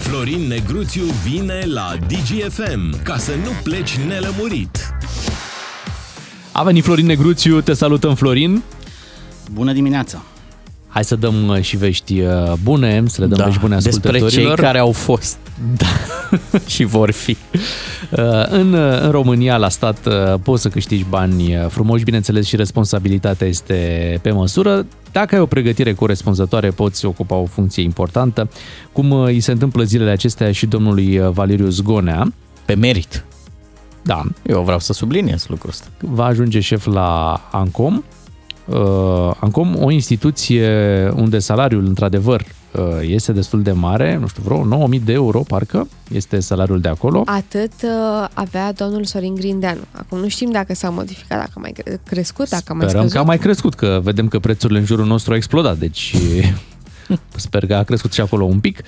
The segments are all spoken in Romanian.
Florin Negruțiu vine la DGFM ca să nu pleci nelămurit. A venit Florin Negruțiu, te salutăm Florin. Bună dimineața! Hai să dăm uh, și vești uh, bune, să le dăm Da, vești bune despre ascultătorilor. cei care au fost Da. și vor fi. Uh, În, uh, în România, la stat, uh, poți să câștigi bani uh, frumoși, bineînțeles, și responsabilitatea este pe măsură. Dacă ai o pregătire corespunzătoare, poți ocupa o funcție importantă, cum uh, îi se întâmplă zilele acestea și domnului uh, Valeriu Zgonea. Pe merit. Da, Eu vreau să subliniez lucrul ăsta. va ajunge șef la ANCOM. Uh, ANCOM, o instituție unde salariul, într-adevăr, uh, este destul de mare, nu știu, vreo 9000 de euro, parcă, este salariul de acolo. Atât uh, avea domnul Sorin Grindeanu. Acum nu știm dacă s-a modificat, dacă a mai cre- crescut, dacă a mai Sperăm scăzut. că a mai crescut, că vedem că prețurile în jurul nostru au explodat, deci sper că a crescut și acolo un pic.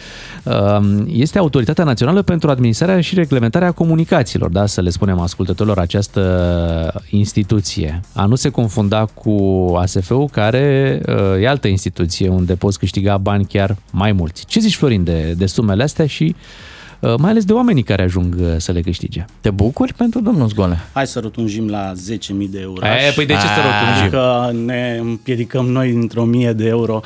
Um, Este Autoritatea Națională pentru Administrarea și Reglementarea Comunicațiilor, da, să le spunem ascultătorilor, această instituție. A nu se confunda cu ASF-ul, care uh, e altă instituție unde poți câștiga bani chiar mai mulți. Ce zici, Florin, de, de sumele astea și uh, mai ales de oamenii care ajung uh, să le câștige? Te bucuri pentru domnul Zgone? Hai să rotunjim la 10.000 de euro. E, păi de ce să rotunjim? Adică ne împiedicăm noi într-o mie de euro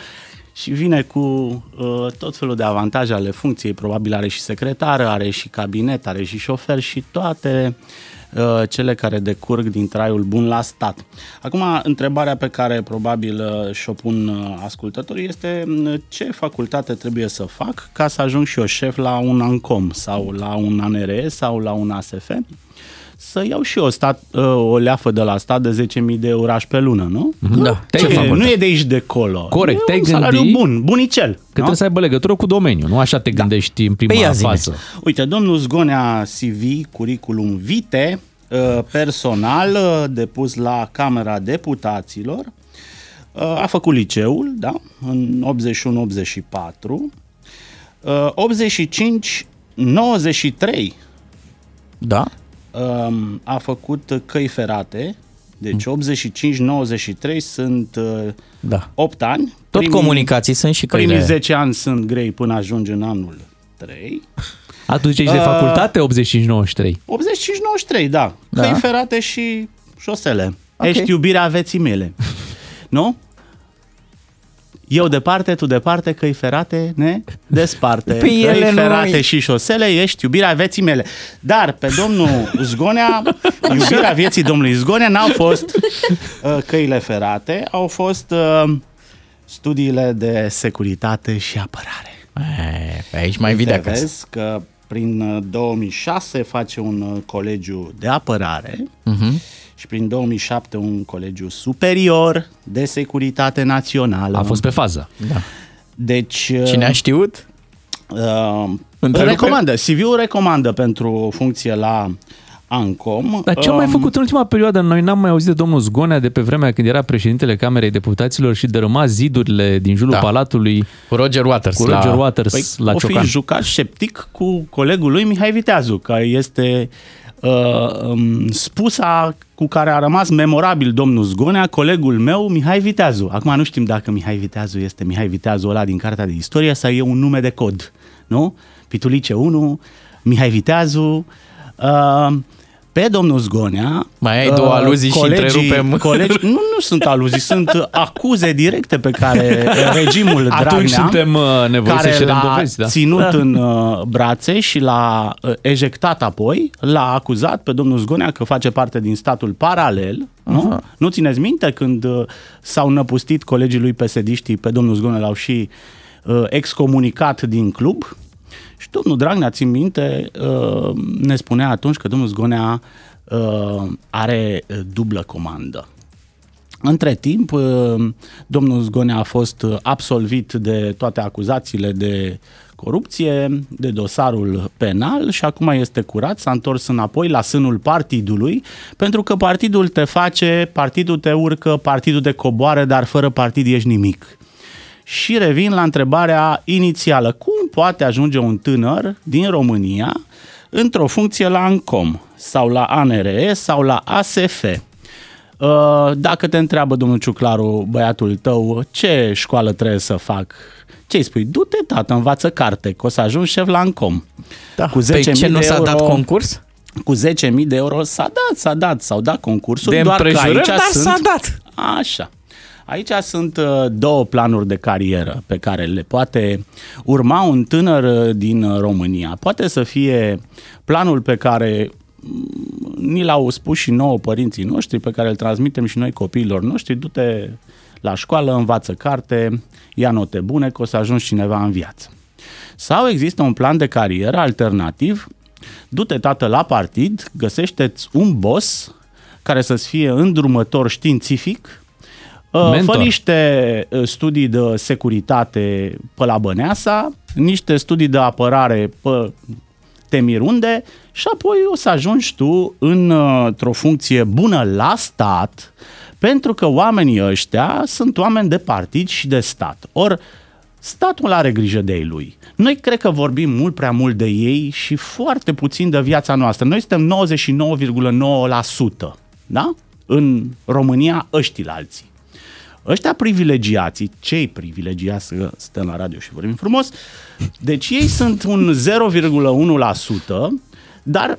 și vine cu uh, tot felul de avantaje ale funcției. Probabil are și secretară, are și cabinet, are și șofer și toate uh, cele care decurg din traiul bun la stat. Acum, întrebarea pe care probabil uh, și-o pun uh, ascultătorii este uh, ce facultate trebuie să fac ca să ajung și eu șef la un ANCOM sau la un ANRE sau la un ASF? să iau și eu stat, uh, o leafă de la stat de 10.000 de euro pe lună, nu? Da. Te-ai Ce, gândit? nu e de aici de acolo. Corect, e te-ai un salariu gândit bun, bunicel. Că trebuie să aibă legătură cu domeniul, nu așa te gândești în prima Păi ia zi-ne. fază. Uite, domnul Zgonea CV, curriculum vitae, uh, personal, uh, depus la Camera Deputaților, uh, a făcut liceul, da, în 81-84, uh, 85-93 Da? um, a făcut căi ferate, deci 85-93 sunt uh, Da. 8 ani. Tot comunicații sunt și Primii căile. 10 ani sunt grei până ajungi în anul 3. Atunci ești de Uh, facultate 85-93. 85-93, da. Da. Căi ferate și șosele. Ok. Ești iubirea vieții mele. nu? Eu departe, tu departe, căi ferate ne desparte. Pe căi ele ferate noi. și șosele, ești iubirea vieții mele. Dar pe domnul Zgonea, iubirea vieții domnului Zgonea n-au fost uh, căile ferate, au fost uh, studiile de securitate și apărare. E, pe aici mai vii de Uite, acasă. vezi că prin uh, 2006 face un uh, colegiu de apărare Mhm. și prin 2007 un colegiu superior de securitate națională. A fost pe fază. Da. Deci, uh, Cine a știut? uh, Întrerupem? recomandă, CV-ul recomandă pentru o funcție la ANCOM. Dar ce a mai Um, făcut în ultima perioadă? Noi n-am mai auzit de domnul Zgonea de pe vremea când era președintele Camerei Deputaților și dărâma zidurile din jurul Da. Palatului Cu Roger Waters. cu Roger la... Waters Păi, la o fi Ciocan. jucat sceptic cu colegul lui Mihai Viteazu, care este uh, um, spusa cu care a rămas memorabil domnul Zgonea, colegul meu Mihai Viteazu. Acum nu știm dacă Mihai Viteazu este Mihai Viteazu ăla din Cartea de Istorie sau e un nume de cod, nu? Pitulice 1, Mihai Viteazu, uh, pe domnul Zgonea... Mai ai două aluzii și întrerupem. Colegi, nu, nu sunt aluzii, sunt acuze directe pe care regimul Dragnea Atunci suntem uh, nevoiți să care cerem l-a dovezi, da? ținut da. în uh, brațe și l-a uh, ejectat apoi, l-a acuzat pe domnul Zgonea că face parte din statul paralel. Nu? nu țineți minte când uh, s-au năpustit colegii lui pesediștii pe domnul Zgonea, l-au și uh, excomunicat din club? Și domnul Dragnea, țin minte, uh, ne spunea atunci că domnul Zgonea uh, are uh, dublă comandă. Între timp, uh, domnul Zgonea a fost uh, absolvit de toate acuzațiile de corupție, de dosarul penal și acum este curat, s-a întors înapoi la sânul partidului, pentru că partidul te face, partidul te urcă, partidul te coboară, dar fără partid ești nimic. Și revin la întrebarea inițială. Cum poate ajunge un tânăr din România într-o funcție la ANCOM sau la ANRE sau la ASF? Uh, Dacă te întreabă domnul Ciuclaru, băiatul tău, ce școală trebuie să fac? Ce îi spui? Du-te, tată, învață carte, că o să ajungi șef la Ancom. Da. Cu Pe 10.000 ce nu de s-a euro- dat concurs? Cu 10.000 de euro s-a dat, s-a dat, s-au dat concursuri, De doar că împrejurări, aici dar sunt... s-a dat. Așa. Aici sunt uh, două planuri de carieră pe care le poate urma un tânăr uh, din uh, România. Poate să fie planul pe care mm, ni l-au spus și nouă părinții noștri, pe care îl transmitem și noi copiilor noștri, du-te la școală, învață carte, ia note bune, că o să ajungi cineva în viață. Sau există un plan de carieră alternativ, du-te tată la partid, găsește-ți un boss care să-ți fie îndrumător științific, uh, Mentor. fă niște uh, studii de securitate pe la Băneasa, niște studii de apărare pe Temirunde și apoi o să ajungi tu în, uh, într-o funcție bună la stat, pentru că oamenii ăștia sunt oameni de partid și de stat. Or, statul are grijă de ei lui. Noi cred că vorbim mult prea mult de ei și foarte puțin de viața noastră. Noi suntem 99,9%, da? În România, ăștia alții. Ăștia privilegiații, cei privilegiați, că stăm la radio și vorbim frumos, deci ei sunt un 0,1%, dar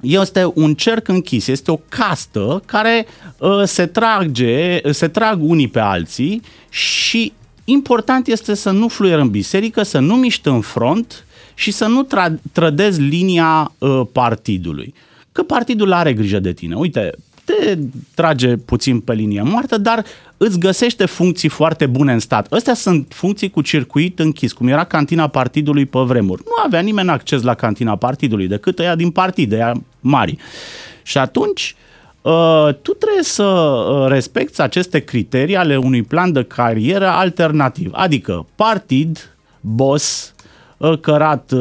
este un cerc închis, este o castă care uh, se trage, se trag unii pe alții și important este să nu fluier în biserică, să nu miști în front și să nu tra- trădezi linia uh, partidului. Că partidul are grijă de tine. Uite, te trage puțin pe linie moartă, dar îți găsește funcții foarte bune în stat. Astea sunt funcții cu circuit închis, cum era cantina partidului pe vremuri. Nu avea nimeni acces la cantina partidului, decât ăia din partid, ăia mari. Și atunci, uh, tu trebuie să uh, respecti aceste criterii ale unui plan de carieră alternativ, adică partid, boss, uh, cărat uh,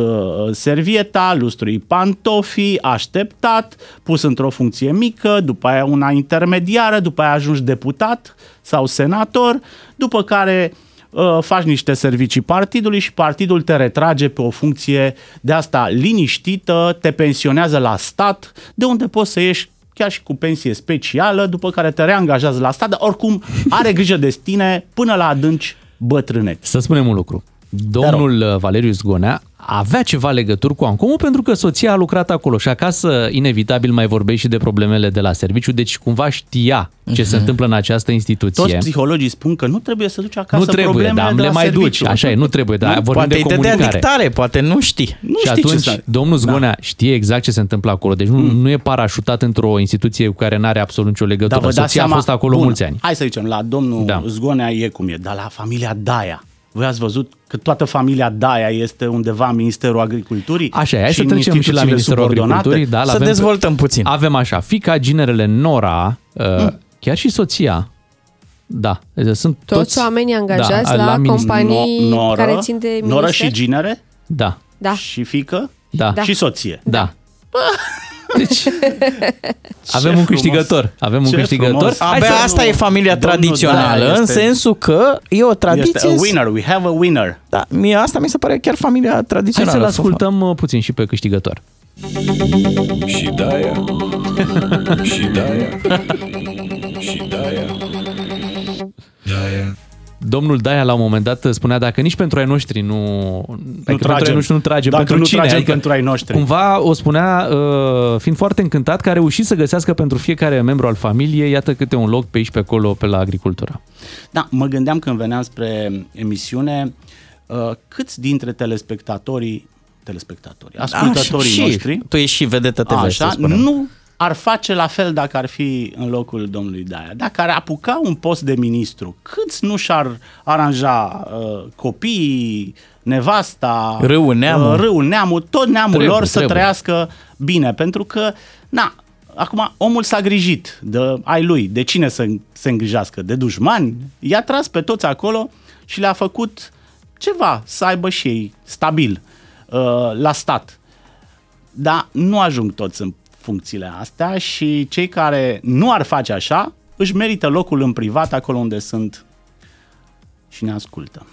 servieta, lustrui pantofii, așteptat, pus într-o funcție mică, după aia una intermediară, după aia ajungi deputat sau senator, după care uh, faci niște servicii partidului și partidul te retrage pe o funcție de asta liniștită, te pensionează la stat, de unde poți să ieși chiar și cu pensie specială, după care te reangajează la stat, dar oricum are grijă de tine până la adânci bătrâneți. Să spunem un lucru. Domnul uh, Valeriu Zgonea avea ceva legături cu Ancomul pentru că soția a lucrat acolo și acasă inevitabil mai vorbeai și de problemele de la serviciu, deci cumva știa ce se întâmplă în această instituție. Toți psihologii spun că nu trebuie să duci acasă nu trebuie, problemele dar de le la mai serviciu. duci. Așa e, nu trebuie, dar vorbim Poate de îi dădea comunicare. dictare, poate nu știi. Nu și știi ce atunci să... domnul Zgonea știe exact ce se întâmplă acolo. Deci nu, nu e parașutat într-o instituție cu care n-are absolut nicio legătură. Dar vă dați Soția a seama, fost acolo bun, mulți ani. Hai să zicem, la domnul Da. da. Zgonea e cum e, dar la familia Daia. Voi ați văzut că toată familia Daia este undeva în Ministerul Agriculturii? Așa e, hai să în trecem și la instituțiile Ministerul subordonate? Agriculturii. Da, Să l-avem pe- dezvoltăm puțin. Avem așa, fica, ginerele Nora, uh, chiar și soția. Da, sunt Toți toți oamenii angajați la mini- companii No- noră, care țin de Noră minister? și ginere? Da, Da. Și fică? da, Da. Și soție. da. Deci, avem un frumos. câștigător. Avem un Ce câștigător. frumos. Hai Abia să- asta e familia domnul tradițională, Daia în este- sensul că e o tradiție... Este a winner, we have a winner. Da, mie asta mi se pare chiar familia Hai tradițională. să-l ascultăm uh, puțin și pe câștigător. Și de-aia Și de-aia Și de-aia De-aia Domnul Daia la un moment dat spunea dacă nici pentru ai noștri nu, nu pentru ai tragem. noștri nu tragem, Dacă pentru nu cine? tragem Adică pentru ai noștri. Cumva o spunea, uh, fiind foarte încântat, că a reușit să găsească pentru fiecare membru al familiei, iată câte un loc pe aici, pe acolo, pe la agricultură. Da, mă gândeam când veneam spre emisiune, uh, câți dintre telespectatorii, telespectatorii, ascultătorii și, noștri, Tu ești și vedetă TV, să așa, spunem. nu ar face la fel dacă ar fi în locul domnului Daia. Dacă ar apuca un post de ministru, câți nu și-ar aranja uh, copiii, nevasta, Râul, neamul. uh, râul, neamul, tot neamul Trebuie, lor să trebuie. trăiască bine, pentru că, na, acum omul s-a grijit de ai lui, de cine să se îngrijească, de dușmani, i-a tras pe toți acolo și le-a făcut ceva să aibă și ei stabil uh, la stat dar nu ajung toți în funcțiile astea și cei care nu ar face așa își merită locul în privat acolo unde sunt și ne ascultă.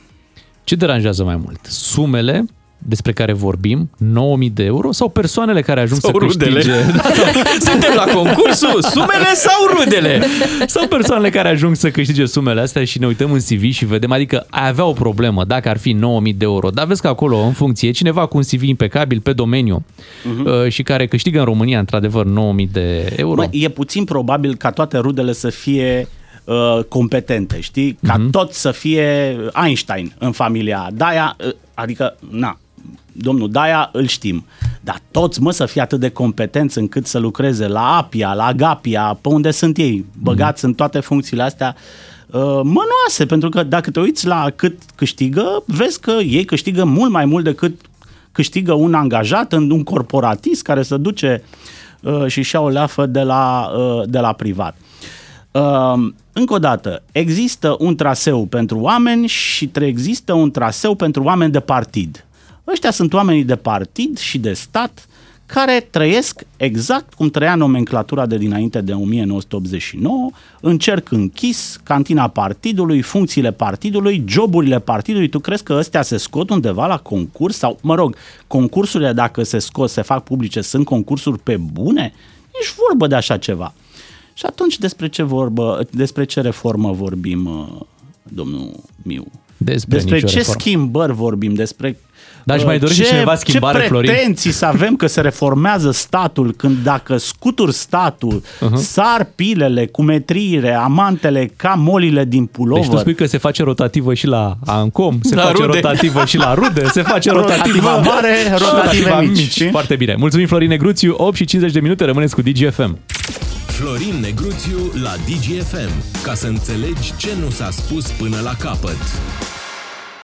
Ce deranjează mai mult? Sumele despre care vorbim, 9000 de euro, sau persoanele care ajung Sau să rudele. câștige... Suntem la concursul sumele sau rudele? Sau persoanele care ajung să câștige sumele astea și ne uităm în CV și vedem, adică ai avea o problemă dacă ar fi 9000 de euro, dar vezi că acolo, în funcție, e cineva cu un CV impecabil pe domeniu uh-huh. și care câștigă în România, într-adevăr, 9000 de euro. Mă, e puțin probabil ca toate rudele să fie uh, competente, știi? Ca Mhm. mm-hmm. tot să fie Einstein în familia Daia, uh, adică, na, domnul Daia îl știm, dar toți, mă, să fie atât de competenți încât să lucreze la Apia, la Agapia, pe unde sunt ei, băgați mm-hmm. în toate funcțiile astea, uh, mănoase, pentru că dacă te uiți la cât câștigă, vezi că ei câștigă mult mai mult decât câștigă un angajat în un corporatist care se duce uh, și și-a o leafă de la, uh, de la privat. Uh, încă o dată, există un traseu pentru oameni și tre- există un traseu pentru oameni de partid. Ăștia sunt oamenii de partid și de stat care trăiesc exact cum trăia nomenclatura de dinainte de 1989, în cerc închis, cantina partidului, funcțiile partidului, joburile partidului. Tu crezi că ăstea se scot undeva la concurs? Sau, mă rog, concursurile, dacă se scot, se fac publice, sunt concursuri pe bune? Ești vorbă de așa ceva. Și atunci despre ce vorbă, despre ce reformă vorbim, uh, domnul Miu? Despre despre nicio ce reformă. schimbări vorbim, despre Dar își mai uh, dorește ce, cineva schimbare, ce Florin? pretenții să avem că se reformează statul când dacă scuturi statul, Mhm. uh-huh. sar pilele cu metrire, amantele ca molile din pulover. Deci tu spui că se face rotativă și la Ancom, se La face rude. rotativă și la rude, se face rotativă, Rotativa mare, rotative mici, știi? Foarte bine. Mulțumim Florin Negruțiu, 8 și 50 de minute, rămâneți cu DGFM. Florin Negruțiu la DGFM. Ca să înțelegi ce nu s-a spus până la capăt.